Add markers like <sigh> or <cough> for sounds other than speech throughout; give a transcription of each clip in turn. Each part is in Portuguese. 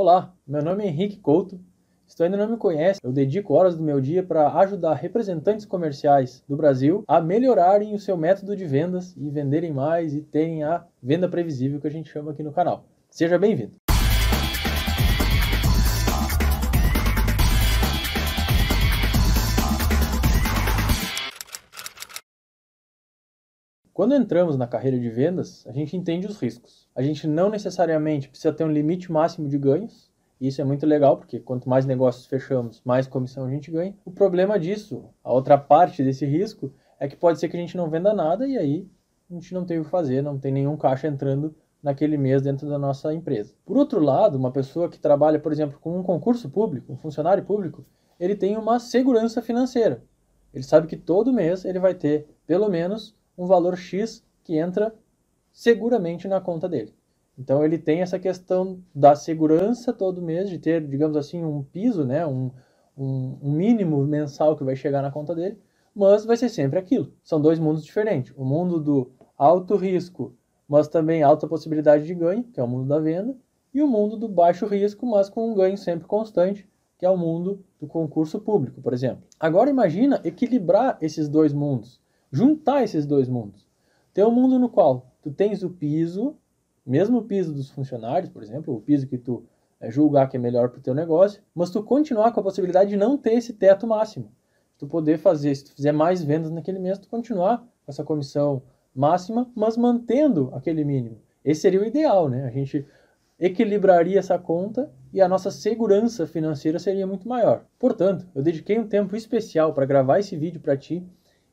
Olá, meu nome é Henrique Couto. Se tu ainda não me conhece, eu dedico horas do meu dia para ajudar representantes comerciais do Brasil a melhorarem o seu método de vendas e venderem mais e terem a venda previsível que a gente chama aqui no canal. Seja bem-vindo! Quando entramos na carreira de vendas, a gente entende os riscos. A gente não necessariamente precisa ter um limite máximo de ganhos. E isso é muito legal, porque quanto mais negócios fechamos, mais comissão a gente ganha. O problema disso, a outra parte desse risco, é que pode ser que a gente não venda nada e aí a gente não tem o que fazer, não tem nenhum caixa entrando naquele mês dentro da nossa empresa. Por outro lado, uma pessoa que trabalha, por exemplo, com um concurso público, um funcionário público, ele tem uma segurança financeira. Ele sabe que todo mês ele vai ter pelo menos um valor X que entra seguramente na conta dele. Então ele tem essa questão da segurança todo mês, de ter, digamos assim, um piso, né, um, um, um mínimo mensal que vai chegar na conta dele, mas vai ser sempre aquilo. São dois mundos diferentes. O mundo do alto risco, mas também alta possibilidade de ganho, que é o mundo da venda, e o mundo do baixo risco, mas com um ganho sempre constante, que é o mundo do concurso público, por exemplo. Agora imagina equilibrar esses dois mundos juntar esses dois mundos. Tem um mundo no qual tu tens o piso, mesmo o piso dos funcionários, por exemplo, o piso que tu é, julgar que é melhor para o teu negócio, mas tu continuar com a possibilidade de não ter esse teto máximo. Tu poder fazer, se tu fizer mais vendas naquele mês, tu continuar com essa comissão máxima, mas mantendo aquele mínimo. Esse seria o ideal, né? A gente equilibraria essa conta e a nossa segurança financeira seria muito maior. Portanto, eu dediquei um tempo especial para gravar esse vídeo para ti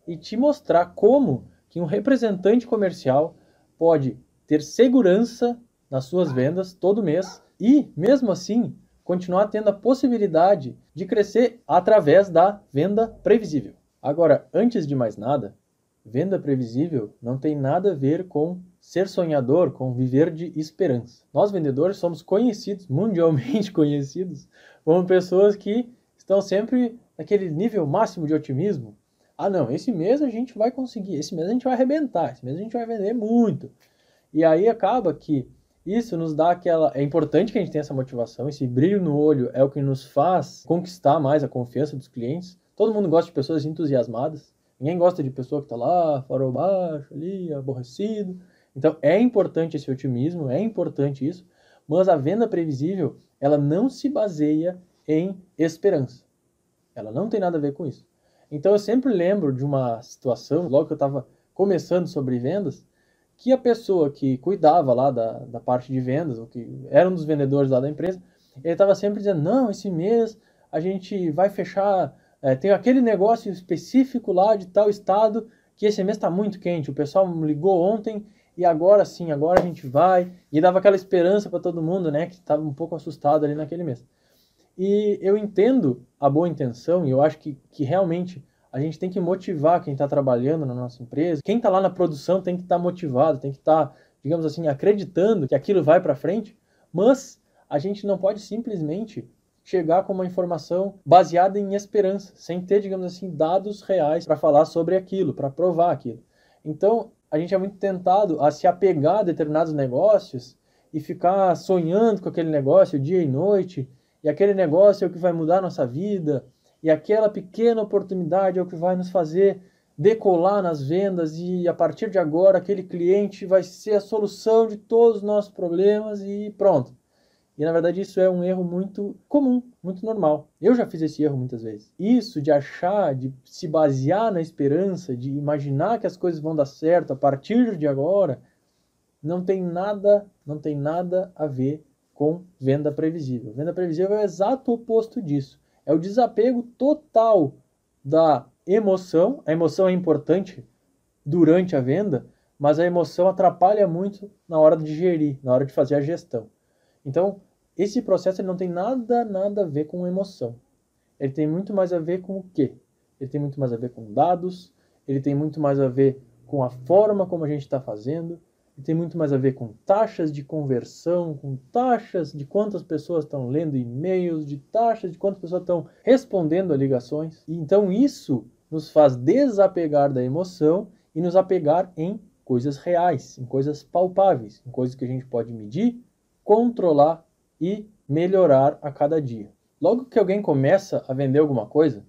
e te mostrar como que um representante comercial pode ter segurança nas suas vendas todo mês e, mesmo assim, continuar tendo a possibilidade de crescer através da venda previsível. Agora, antes de mais nada, venda previsível não tem nada a ver com ser sonhador, com viver de esperança. Nós vendedores somos conhecidos, mundialmente <laughs> conhecidos, como pessoas que estão sempre naquele nível máximo de otimismo, ah, não, esse mês a gente vai conseguir, esse mês a gente vai arrebentar, esse mês a gente vai vender muito. E aí acaba que isso nos dá aquela. É importante que a gente tenha essa motivação, esse brilho no olho é o que nos faz conquistar mais a confiança dos clientes. Todo mundo gosta de pessoas entusiasmadas. Ninguém gosta de pessoa que está lá, farol baixo, ali, aborrecido. Então é importante esse otimismo, é importante isso, mas a venda previsível, ela não se baseia em esperança. Ela não tem nada a ver com isso. Então eu sempre lembro de uma situação, logo que eu estava começando sobre vendas, que a pessoa que cuidava lá da, da parte de vendas, ou que era um dos vendedores lá da empresa, ele estava sempre dizendo: não, esse mês a gente vai fechar, é, tem aquele negócio específico lá de tal estado que esse mês está muito quente. O pessoal me ligou ontem e agora sim, agora a gente vai. E dava aquela esperança para todo mundo, né, que estava um pouco assustado ali naquele mês. E eu entendo a boa intenção e eu acho que, que realmente a gente tem que motivar quem está trabalhando na nossa empresa. Quem está lá na produção tem que estar tá motivado, tem que estar, tá, digamos assim, acreditando que aquilo vai para frente. Mas a gente não pode simplesmente chegar com uma informação baseada em esperança, sem ter, digamos assim, dados reais para falar sobre aquilo, para provar aquilo. Então, a gente é muito tentado a se apegar a determinados negócios e ficar sonhando com aquele negócio dia e noite e aquele negócio é o que vai mudar a nossa vida, e aquela pequena oportunidade é o que vai nos fazer decolar nas vendas e a partir de agora aquele cliente vai ser a solução de todos os nossos problemas e pronto. E na verdade isso é um erro muito comum, muito normal. Eu já fiz esse erro muitas vezes. Isso de achar, de se basear na esperança, de imaginar que as coisas vão dar certo a partir de agora, não tem nada, não tem nada a ver com venda previsível. Venda previsível é o exato oposto disso. É o desapego total da emoção. A emoção é importante durante a venda, mas a emoção atrapalha muito na hora de gerir, na hora de fazer a gestão. Então, esse processo não tem nada, nada a ver com emoção. Ele tem muito mais a ver com o quê? Ele tem muito mais a ver com dados, ele tem muito mais a ver com a forma como a gente está fazendo, e tem muito mais a ver com taxas de conversão, com taxas de quantas pessoas estão lendo e-mails, de taxas de quantas pessoas estão respondendo a ligações. E então isso nos faz desapegar da emoção e nos apegar em coisas reais, em coisas palpáveis, em coisas que a gente pode medir, controlar e melhorar a cada dia. Logo que alguém começa a vender alguma coisa,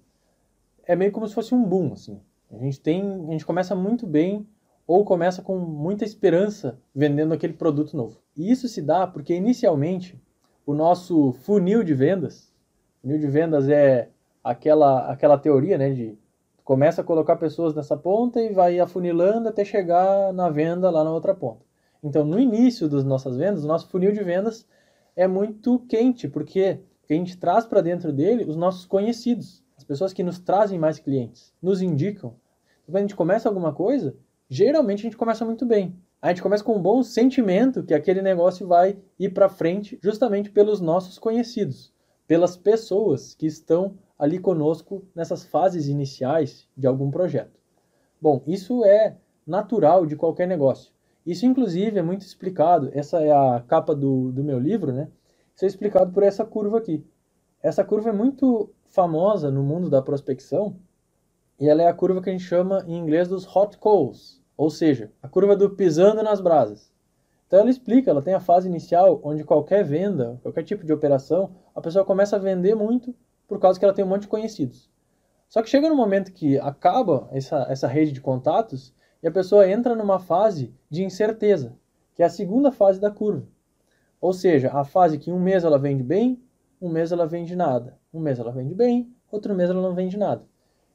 é meio como se fosse um boom, assim. A gente tem, a gente começa muito bem ou começa com muita esperança vendendo aquele produto novo. E isso se dá porque inicialmente o nosso funil de vendas, funil de vendas é aquela aquela teoria, né, de começa a colocar pessoas nessa ponta e vai afunilando até chegar na venda lá na outra ponta. Então, no início das nossas vendas, o nosso funil de vendas é muito quente, porque a gente traz para dentro dele os nossos conhecidos, as pessoas que nos trazem mais clientes, nos indicam. Então, quando a gente começa alguma coisa, geralmente a gente começa muito bem. A gente começa com um bom sentimento que aquele negócio vai ir para frente justamente pelos nossos conhecidos, pelas pessoas que estão ali conosco nessas fases iniciais de algum projeto. Bom, isso é natural de qualquer negócio. Isso, inclusive, é muito explicado. Essa é a capa do, do meu livro, né? Isso é explicado por essa curva aqui. Essa curva é muito famosa no mundo da prospecção e ela é a curva que a gente chama em inglês dos hot coals, ou seja, a curva do pisando nas brasas. Então ela explica, ela tem a fase inicial onde qualquer venda, qualquer tipo de operação, a pessoa começa a vender muito por causa que ela tem um monte de conhecidos. Só que chega no momento que acaba essa, essa rede de contatos e a pessoa entra numa fase de incerteza, que é a segunda fase da curva. Ou seja, a fase que um mês ela vende bem, um mês ela vende nada. Um mês ela vende bem, outro mês ela não vende nada.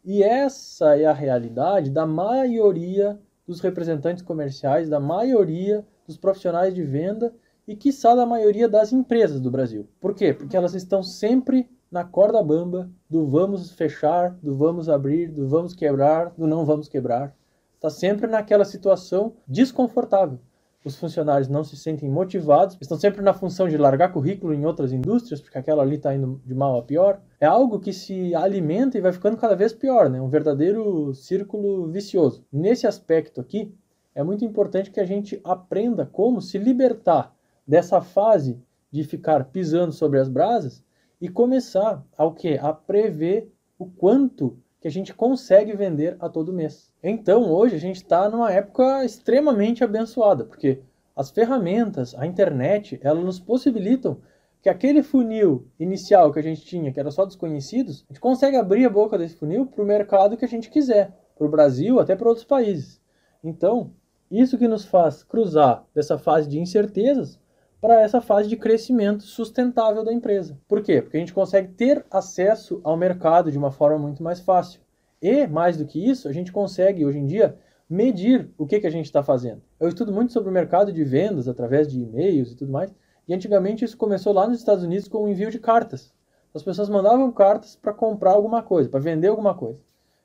E essa é a realidade da maioria dos representantes comerciais, da maioria dos profissionais de venda e, quiçá, da maioria das empresas do Brasil. Por quê? Porque elas estão sempre na corda bamba do vamos fechar, do vamos abrir, do vamos quebrar, do não vamos quebrar está sempre naquela situação desconfortável. Os funcionários não se sentem motivados, estão sempre na função de largar currículo em outras indústrias, porque aquela ali está indo de mal a pior. É algo que se alimenta e vai ficando cada vez pior, né? um verdadeiro círculo vicioso. Nesse aspecto aqui, é muito importante que a gente aprenda como se libertar dessa fase de ficar pisando sobre as brasas e começar ao que? A prever o quanto que a gente consegue vender a todo mês. Então, hoje a gente está numa época extremamente abençoada, porque as ferramentas, a internet, elas nos possibilitam que aquele funil inicial que a gente tinha, que era só desconhecidos, a gente consegue abrir a boca desse funil para o mercado que a gente quiser, para o Brasil, até para outros países. Então, isso que nos faz cruzar dessa fase de incertezas para essa fase de crescimento sustentável da empresa. Por quê? Porque a gente consegue ter acesso ao mercado de uma forma muito mais fácil. E, mais do que isso, a gente consegue, hoje em dia, medir o que, que a gente está fazendo. Eu estudo muito sobre o mercado de vendas através de e-mails e tudo mais, e antigamente isso começou lá nos Estados Unidos com o envio de cartas. As pessoas mandavam cartas para comprar alguma coisa, para vender alguma coisa.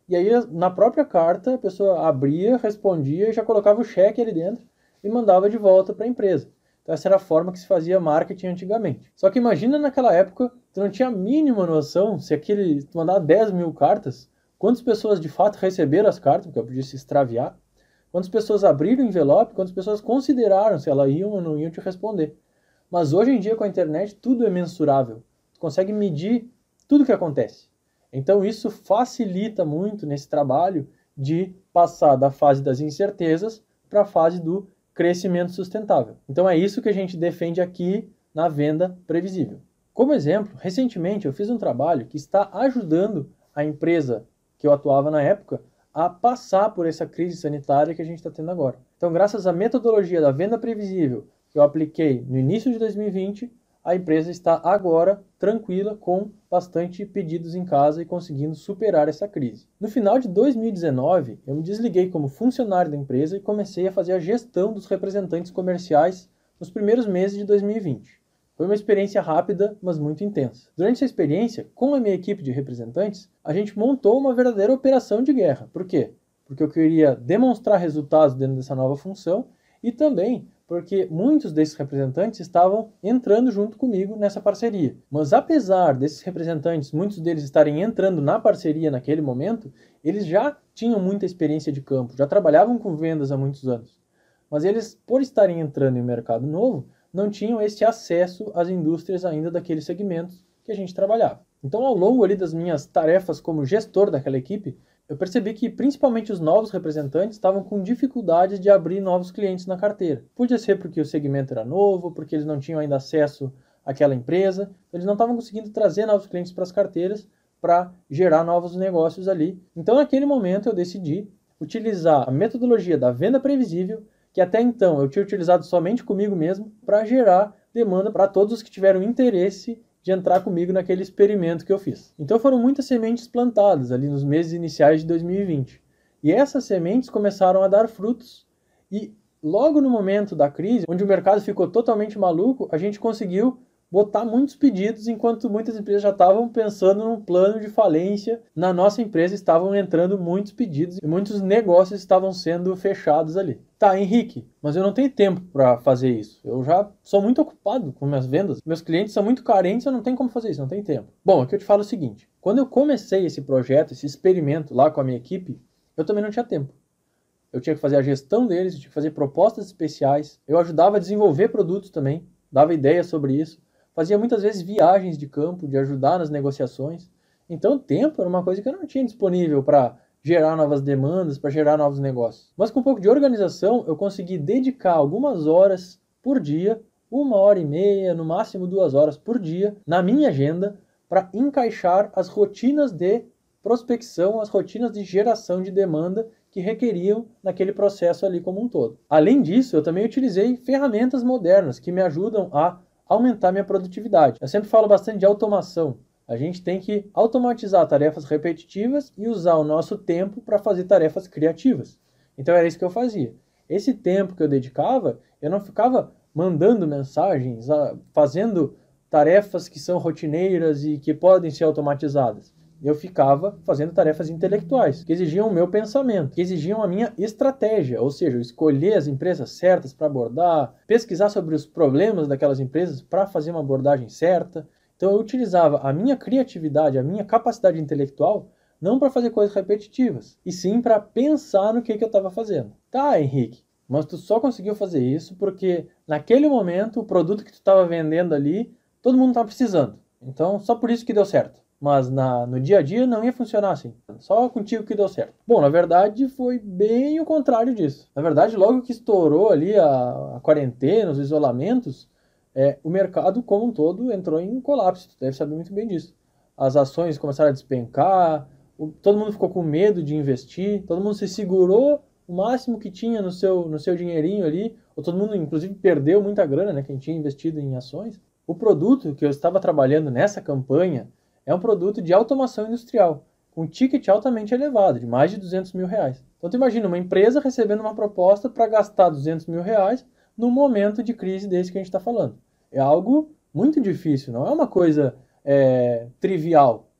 E aí, na própria carta, a pessoa abria, respondia e já colocava o cheque ali dentro e mandava de volta para a empresa. Então essa era a forma que se fazia marketing antigamente. Só que imagina naquela época, tu não tinha a mínima noção se aquele, tu mandar 10 mil cartas, quantas pessoas de fato receberam as cartas, porque eu podia se extraviar, quantas pessoas abriram o envelope, quantas pessoas consideraram se elas iam ou não iam te responder. Mas hoje em dia com a internet tudo é mensurável. Tu consegue medir tudo o que acontece. Então isso facilita muito nesse trabalho de passar da fase das incertezas para a fase do crescimento sustentável. Então é isso que a gente defende aqui na venda previsível. Como exemplo, recentemente eu fiz um trabalho que está ajudando a empresa que eu atuava na época a passar por essa crise sanitária que a gente está tendo agora. Então, graças à metodologia da venda previsível que eu apliquei no início de 2020, a empresa está agora tranquila com bastante pedidos em casa e conseguindo superar essa crise. No final de 2019, eu me desliguei como funcionário da empresa e comecei a fazer a gestão dos representantes comerciais nos primeiros meses de 2020. Foi uma experiência rápida, mas muito intensa. Durante essa experiência, com a minha equipe de representantes, a gente montou uma verdadeira operação de guerra. Por quê? Porque eu queria demonstrar resultados dentro dessa nova função e também porque muitos desses representantes estavam entrando junto comigo nessa parceria. Mas apesar desses representantes, muitos deles estarem entrando na parceria naquele momento, eles já tinham muita experiência de campo, já trabalhavam com vendas há muitos anos. Mas eles, por estarem entrando em um mercado novo, não tinham esse acesso às indústrias ainda daqueles segmentos que a gente trabalhava. Então, ao longo ali das minhas tarefas como gestor daquela equipe, eu percebi que principalmente os novos representantes estavam com dificuldades de abrir novos clientes na carteira. Podia ser porque o segmento era novo, porque eles não tinham ainda acesso aquela empresa, eles não estavam conseguindo trazer novos clientes para as carteiras para gerar novos negócios ali. Então, naquele momento, eu decidi utilizar a metodologia da venda previsível, que até então eu tinha utilizado somente comigo mesmo, para gerar demanda para todos os que tiveram interesse de entrar comigo naquele experimento que eu fiz. Então foram muitas sementes plantadas ali nos meses iniciais de 2020. E essas sementes começaram a dar frutos e logo no momento da crise, onde o mercado ficou totalmente maluco, a gente conseguiu botar muitos pedidos, enquanto muitas empresas já estavam pensando num plano de falência. Na nossa empresa estavam entrando muitos pedidos e muitos negócios estavam sendo fechados ali. Tá, Henrique, mas eu não tenho tempo para fazer isso. Eu já sou muito ocupado com minhas vendas. Meus clientes são muito carentes, eu não tenho como fazer isso, não tenho tempo. Bom, aqui eu te falo o seguinte: quando eu comecei esse projeto, esse experimento lá com a minha equipe, eu também não tinha tempo. Eu tinha que fazer a gestão deles, eu tinha que fazer propostas especiais. Eu ajudava a desenvolver produtos também, dava ideias sobre isso fazia muitas vezes viagens de campo, de ajudar nas negociações. Então, o tempo era uma coisa que eu não tinha disponível para gerar novas demandas, para gerar novos negócios. Mas com um pouco de organização, eu consegui dedicar algumas horas por dia, uma hora e meia, no máximo duas horas por dia, na minha agenda, para encaixar as rotinas de prospecção, as rotinas de geração de demanda que requeriam naquele processo ali como um todo. Além disso, eu também utilizei ferramentas modernas que me ajudam a aumentar minha produtividade. Eu sempre falo bastante de automação. A gente tem que automatizar tarefas repetitivas e usar o nosso tempo para fazer tarefas criativas. Então era isso que eu fazia. Esse tempo que eu dedicava, eu não ficava mandando mensagens, ah, fazendo tarefas que são rotineiras e que podem ser automatizadas eu ficava fazendo tarefas intelectuais, que exigiam o meu pensamento, que exigiam a minha estratégia, ou seja, escolher as empresas certas para abordar, pesquisar sobre os problemas daquelas empresas para fazer uma abordagem certa. Então eu utilizava a minha criatividade, a minha capacidade intelectual, não para fazer coisas repetitivas, e sim para pensar no que, que eu estava fazendo. Tá, Henrique, mas tu só conseguiu fazer isso porque naquele momento o produto que tu estava vendendo ali, todo mundo estava precisando. Então, só por isso que deu certo mas na, no dia a dia não ia funcionar assim. Só contigo que deu certo. Bom, na verdade foi bem o contrário disso. Na verdade, logo que estourou ali a, a quarentena, os isolamentos, é, o mercado como um todo entrou em colapso. Tu deve saber muito bem disso. As ações começaram a despencar, o, todo mundo ficou com medo de investir, todo mundo se segurou o máximo que tinha no seu, no seu dinheirinho ali, ou todo mundo, inclusive, perdeu muita grana, né, quem tinha investido em ações. O produto que eu estava trabalhando nessa campanha, é um produto de automação industrial, com ticket altamente elevado, de mais de 200 mil reais. Então, tu imagina uma empresa recebendo uma proposta para gastar 200 mil reais num momento de crise desse que a gente está falando. É algo muito difícil, não é uma coisa é, trivial.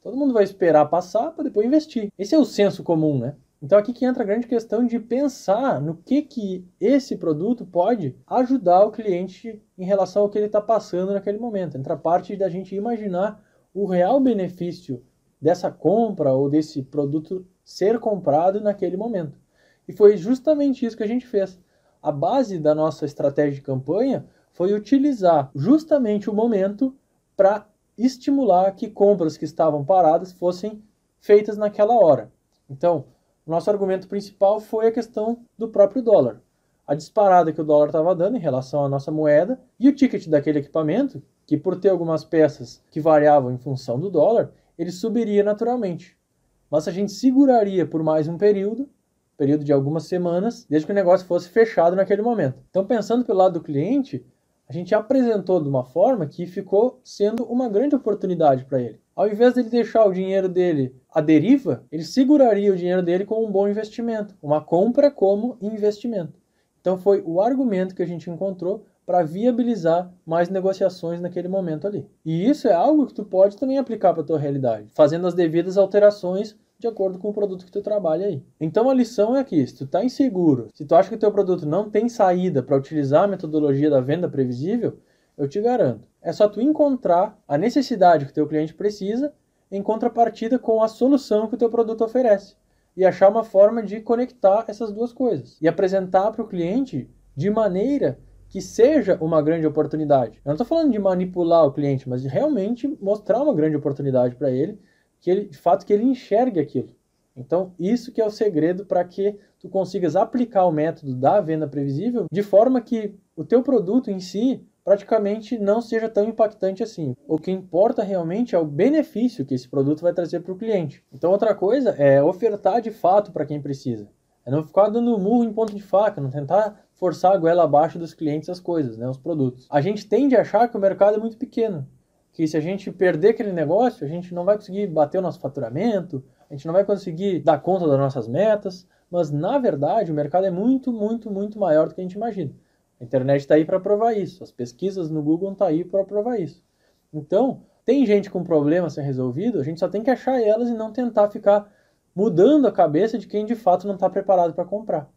Todo mundo vai esperar passar para depois investir. Esse é o senso comum, né? Então aqui que entra a grande questão de pensar no que, que esse produto pode ajudar o cliente em relação ao que ele está passando naquele momento. Entra a parte da gente imaginar o real benefício dessa compra ou desse produto ser comprado naquele momento. E foi justamente isso que a gente fez. A base da nossa estratégia de campanha foi utilizar justamente o momento para estimular que compras que estavam paradas fossem feitas naquela hora. Então, nosso argumento principal foi a questão do próprio dólar. A disparada que o dólar estava dando em relação à nossa moeda e o ticket daquele equipamento, que por ter algumas peças que variavam em função do dólar, ele subiria naturalmente. Mas a gente seguraria por mais um período, período de algumas semanas, desde que o negócio fosse fechado naquele momento. Então, pensando pelo lado do cliente, a gente apresentou de uma forma que ficou sendo uma grande oportunidade para ele. Ao invés de ele deixar o dinheiro dele à deriva, ele seguraria o dinheiro dele como um bom investimento, uma compra como investimento. Então foi o argumento que a gente encontrou para viabilizar mais negociações naquele momento ali. E isso é algo que tu pode também aplicar para a tua realidade, fazendo as devidas alterações de acordo com o produto que tu trabalha aí. Então a lição é aqui, se tu está inseguro, se tu acha que o teu produto não tem saída para utilizar a metodologia da venda previsível, eu te garanto, é só tu encontrar a necessidade que o teu cliente precisa em contrapartida com a solução que o teu produto oferece e achar uma forma de conectar essas duas coisas e apresentar para o cliente de maneira que seja uma grande oportunidade. Eu não estou falando de manipular o cliente, mas de realmente mostrar uma grande oportunidade para ele, que ele, de fato, que ele enxergue aquilo. Então, isso que é o segredo para que tu consigas aplicar o método da venda previsível de forma que o teu produto em si praticamente não seja tão impactante assim. O que importa realmente é o benefício que esse produto vai trazer para o cliente. Então, outra coisa é ofertar de fato para quem precisa. É não ficar dando murro em ponto de faca, não tentar forçar a goela abaixo dos clientes as coisas, né, os produtos. A gente tende a achar que o mercado é muito pequeno, que se a gente perder aquele negócio, a gente não vai conseguir bater o nosso faturamento, a gente não vai conseguir dar conta das nossas metas, mas na verdade o mercado é muito, muito, muito maior do que a gente imagina. A internet está aí para provar isso, as pesquisas no Google estão tá aí para provar isso. Então, tem gente com problema a ser resolvido, a gente só tem que achar elas e não tentar ficar mudando a cabeça de quem de fato não está preparado para comprar.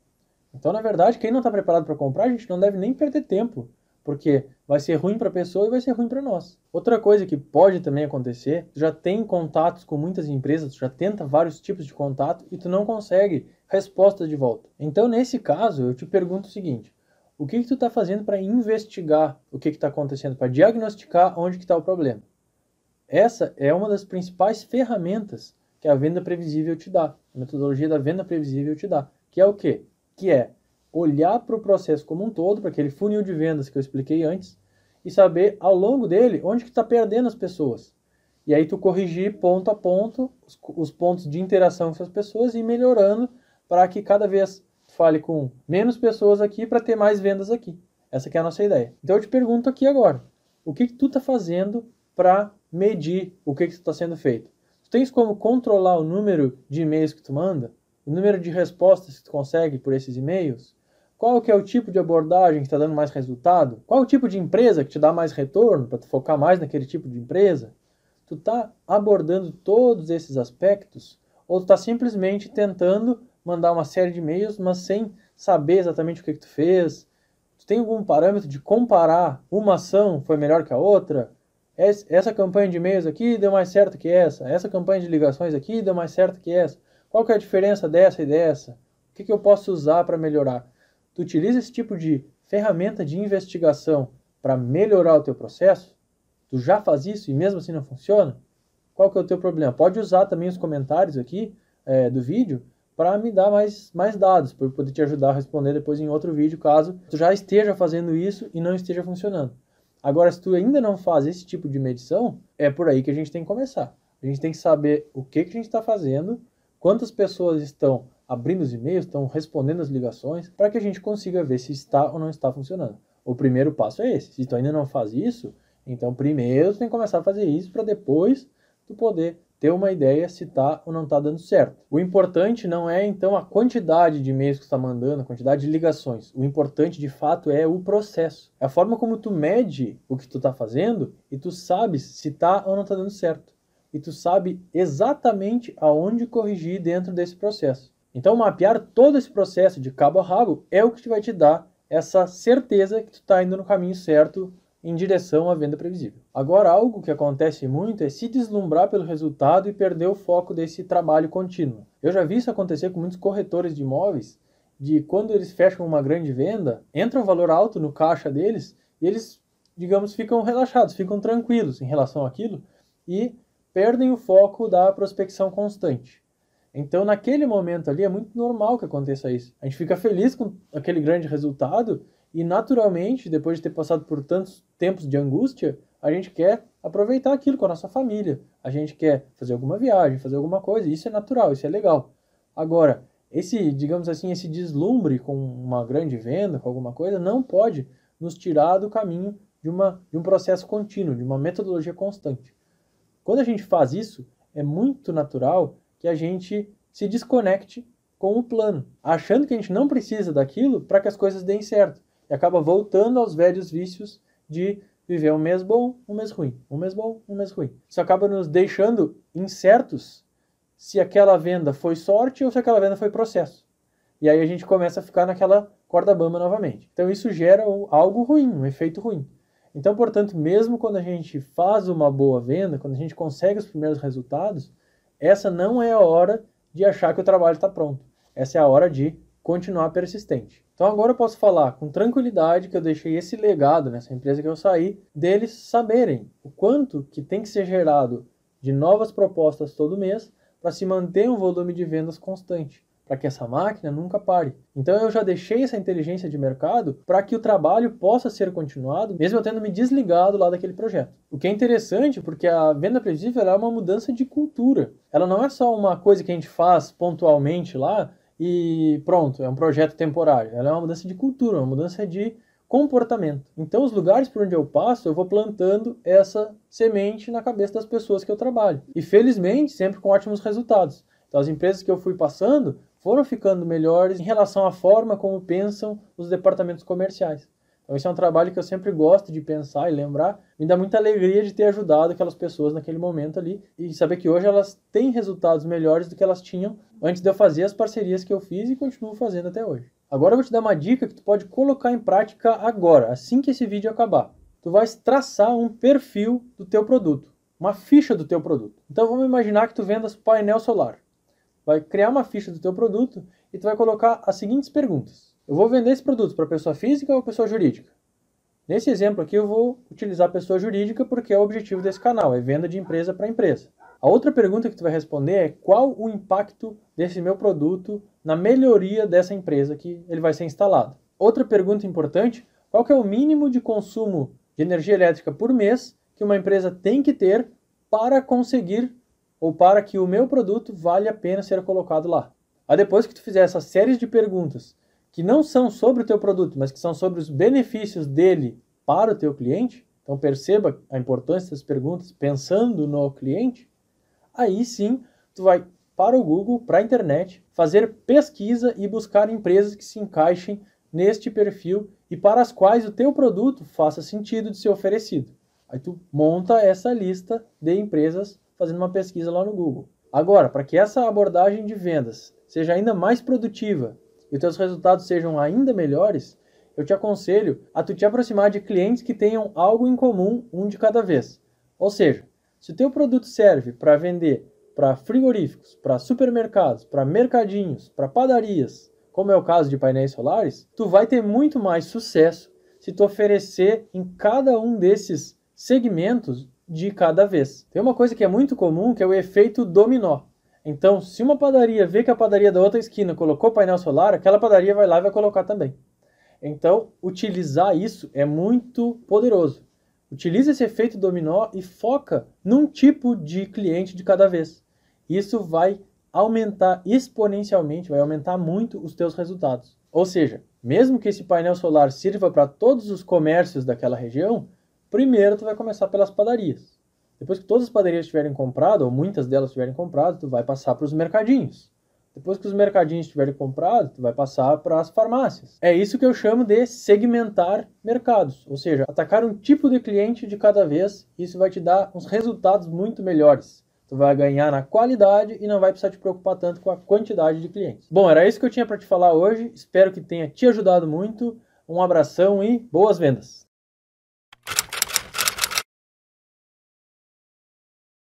Então, na verdade, quem não está preparado para comprar, a gente não deve nem perder tempo, porque vai ser ruim para a pessoa e vai ser ruim para nós. Outra coisa que pode também acontecer, tu já tem contatos com muitas empresas, tu já tenta vários tipos de contato e tu não consegue respostas de volta. Então, nesse caso, eu te pergunto o seguinte: o que, que tu está fazendo para investigar o que está acontecendo, para diagnosticar onde está o problema? Essa é uma das principais ferramentas que a venda previsível te dá. A metodologia da venda previsível te dá. Que é o quê? Que é olhar para o processo como um todo, para aquele funil de vendas que eu expliquei antes, e saber ao longo dele onde que está perdendo as pessoas. E aí tu corrigir ponto a ponto os, os pontos de interação com as pessoas e ir melhorando para que cada vez fale com menos pessoas aqui para ter mais vendas aqui. Essa é a nossa ideia. Então eu te pergunto aqui agora, o que, que tu está fazendo para medir o que está sendo feito? Tu tens como controlar o número de e-mails que tu manda? O número de respostas que tu consegue por esses e-mails? Qual que é o tipo de abordagem que está dando mais resultado? Qual o tipo de empresa que te dá mais retorno para tu focar mais naquele tipo de empresa? Tu está abordando todos esses aspectos ou tu está simplesmente tentando mandar uma série de e-mails, mas sem saber exatamente o que, que tu fez? Tu tem algum parâmetro de comparar uma ação foi melhor que a outra? essa campanha de e-mails aqui deu mais certo que essa, essa campanha de ligações aqui deu mais certo que essa. Qual que é a diferença dessa e dessa? O que, que eu posso usar para melhorar? Tu utiliza esse tipo de ferramenta de investigação para melhorar o teu processo? Tu já faz isso e mesmo assim não funciona? Qual que é o teu problema? Pode usar também os comentários aqui é, do vídeo para me dar mais, mais dados, para poder te ajudar a responder depois em outro vídeo, caso tu já esteja fazendo isso e não esteja funcionando. Agora, se tu ainda não faz esse tipo de medição, é por aí que a gente tem que começar. A gente tem que saber o que, que a gente está fazendo, quantas pessoas estão abrindo os e-mails, estão respondendo as ligações, para que a gente consiga ver se está ou não está funcionando. O primeiro passo é esse. Se tu ainda não faz isso, então primeiro tu tem que começar a fazer isso para depois tu poder ter uma ideia se está ou não está dando certo. O importante não é então a quantidade de e-mails que está mandando, a quantidade de ligações. O importante de fato é o processo. É a forma como tu mede o que tu está fazendo e tu sabes se está ou não está dando certo. E tu sabe exatamente aonde corrigir dentro desse processo. Então mapear todo esse processo de cabo a rabo é o que vai te dar essa certeza que tu está indo no caminho certo em direção à venda previsível. Agora, algo que acontece muito é se deslumbrar pelo resultado e perder o foco desse trabalho contínuo. Eu já vi isso acontecer com muitos corretores de imóveis, de quando eles fecham uma grande venda, entra um valor alto no caixa deles e eles, digamos, ficam relaxados, ficam tranquilos em relação àquilo e perdem o foco da prospecção constante. Então, naquele momento ali, é muito normal que aconteça isso. A gente fica feliz com aquele grande resultado e naturalmente, depois de ter passado por tantos tempos de angústia, a gente quer aproveitar aquilo com a nossa família. A gente quer fazer alguma viagem, fazer alguma coisa. Isso é natural, isso é legal. Agora, esse, digamos assim, esse deslumbre com uma grande venda, com alguma coisa, não pode nos tirar do caminho de, uma, de um processo contínuo, de uma metodologia constante. Quando a gente faz isso, é muito natural que a gente se desconecte com o plano, achando que a gente não precisa daquilo para que as coisas deem certo e acaba voltando aos velhos vícios de viver um mês bom, um mês ruim, um mês bom, um mês ruim. Isso acaba nos deixando incertos se aquela venda foi sorte ou se aquela venda foi processo. E aí a gente começa a ficar naquela corda bamba novamente. Então isso gera algo ruim, um efeito ruim. Então, portanto, mesmo quando a gente faz uma boa venda, quando a gente consegue os primeiros resultados, essa não é a hora de achar que o trabalho está pronto. Essa é a hora de continuar persistente. Então agora eu posso falar com tranquilidade que eu deixei esse legado nessa empresa que eu saí, deles saberem o quanto que tem que ser gerado de novas propostas todo mês para se manter um volume de vendas constante, para que essa máquina nunca pare. Então eu já deixei essa inteligência de mercado para que o trabalho possa ser continuado, mesmo eu tendo me desligado lá daquele projeto. O que é interessante, porque a venda previsível é uma mudança de cultura. Ela não é só uma coisa que a gente faz pontualmente lá e pronto, é um projeto temporário. Ela é uma mudança de cultura, uma mudança de comportamento. Então, os lugares por onde eu passo, eu vou plantando essa semente na cabeça das pessoas que eu trabalho. E felizmente, sempre com ótimos resultados. Então, as empresas que eu fui passando foram ficando melhores em relação à forma como pensam os departamentos comerciais. Então, esse é um trabalho que eu sempre gosto de pensar e lembrar. Me dá muita alegria de ter ajudado aquelas pessoas naquele momento ali e saber que hoje elas têm resultados melhores do que elas tinham antes de eu fazer as parcerias que eu fiz e continuo fazendo até hoje. Agora eu vou te dar uma dica que tu pode colocar em prática agora, assim que esse vídeo acabar. Tu vais traçar um perfil do teu produto, uma ficha do teu produto. Então vamos imaginar que tu vendas painel solar. Vai criar uma ficha do teu produto e tu vai colocar as seguintes perguntas. Eu vou vender esse produto para pessoa física ou pessoa jurídica? Nesse exemplo aqui eu vou utilizar pessoa jurídica porque é o objetivo desse canal, é venda de empresa para empresa. A outra pergunta que tu vai responder é qual o impacto desse meu produto na melhoria dessa empresa que ele vai ser instalado. Outra pergunta importante, qual é o mínimo de consumo de energia elétrica por mês que uma empresa tem que ter para conseguir ou para que o meu produto vale a pena ser colocado lá. Aí depois que tu fizer essas séries de perguntas que não são sobre o teu produto, mas que são sobre os benefícios dele para o teu cliente, então perceba a importância das perguntas pensando no cliente, aí sim tu vai para o Google, para a internet, fazer pesquisa e buscar empresas que se encaixem neste perfil e para as quais o teu produto faça sentido de ser oferecido. Aí tu monta essa lista de empresas fazendo uma pesquisa lá no Google. Agora, para que essa abordagem de vendas seja ainda mais produtiva e os teus resultados sejam ainda melhores, eu te aconselho a tu te aproximar de clientes que tenham algo em comum um de cada vez. Ou seja, se o teu produto serve para vender para frigoríficos, para supermercados, para mercadinhos, para padarias, como é o caso de painéis solares, tu vai ter muito mais sucesso se tu oferecer em cada um desses segmentos de cada vez. Tem uma coisa que é muito comum, que é o efeito dominó. Então, se uma padaria vê que a padaria da outra esquina colocou painel solar, aquela padaria vai lá e vai colocar também. Então, utilizar isso é muito poderoso. Utiliza esse efeito dominó e foca num tipo de cliente de cada vez. Isso vai aumentar exponencialmente, vai aumentar muito os teus resultados. Ou seja, mesmo que esse painel solar sirva para todos os comércios daquela região, primeiro tu vai começar pelas padarias. Depois que todas as padarias tiverem comprado, ou muitas delas tiverem comprado, tu vai passar para os mercadinhos. Depois que os mercadinhos tiverem comprado, tu vai passar para as farmácias. É isso que eu chamo de segmentar mercados, ou seja, atacar um tipo de cliente de cada vez. Isso vai te dar uns resultados muito melhores. Tu vai ganhar na qualidade e não vai precisar te preocupar tanto com a quantidade de clientes. Bom, era isso que eu tinha para te falar hoje. Espero que tenha te ajudado muito. Um abração e boas vendas!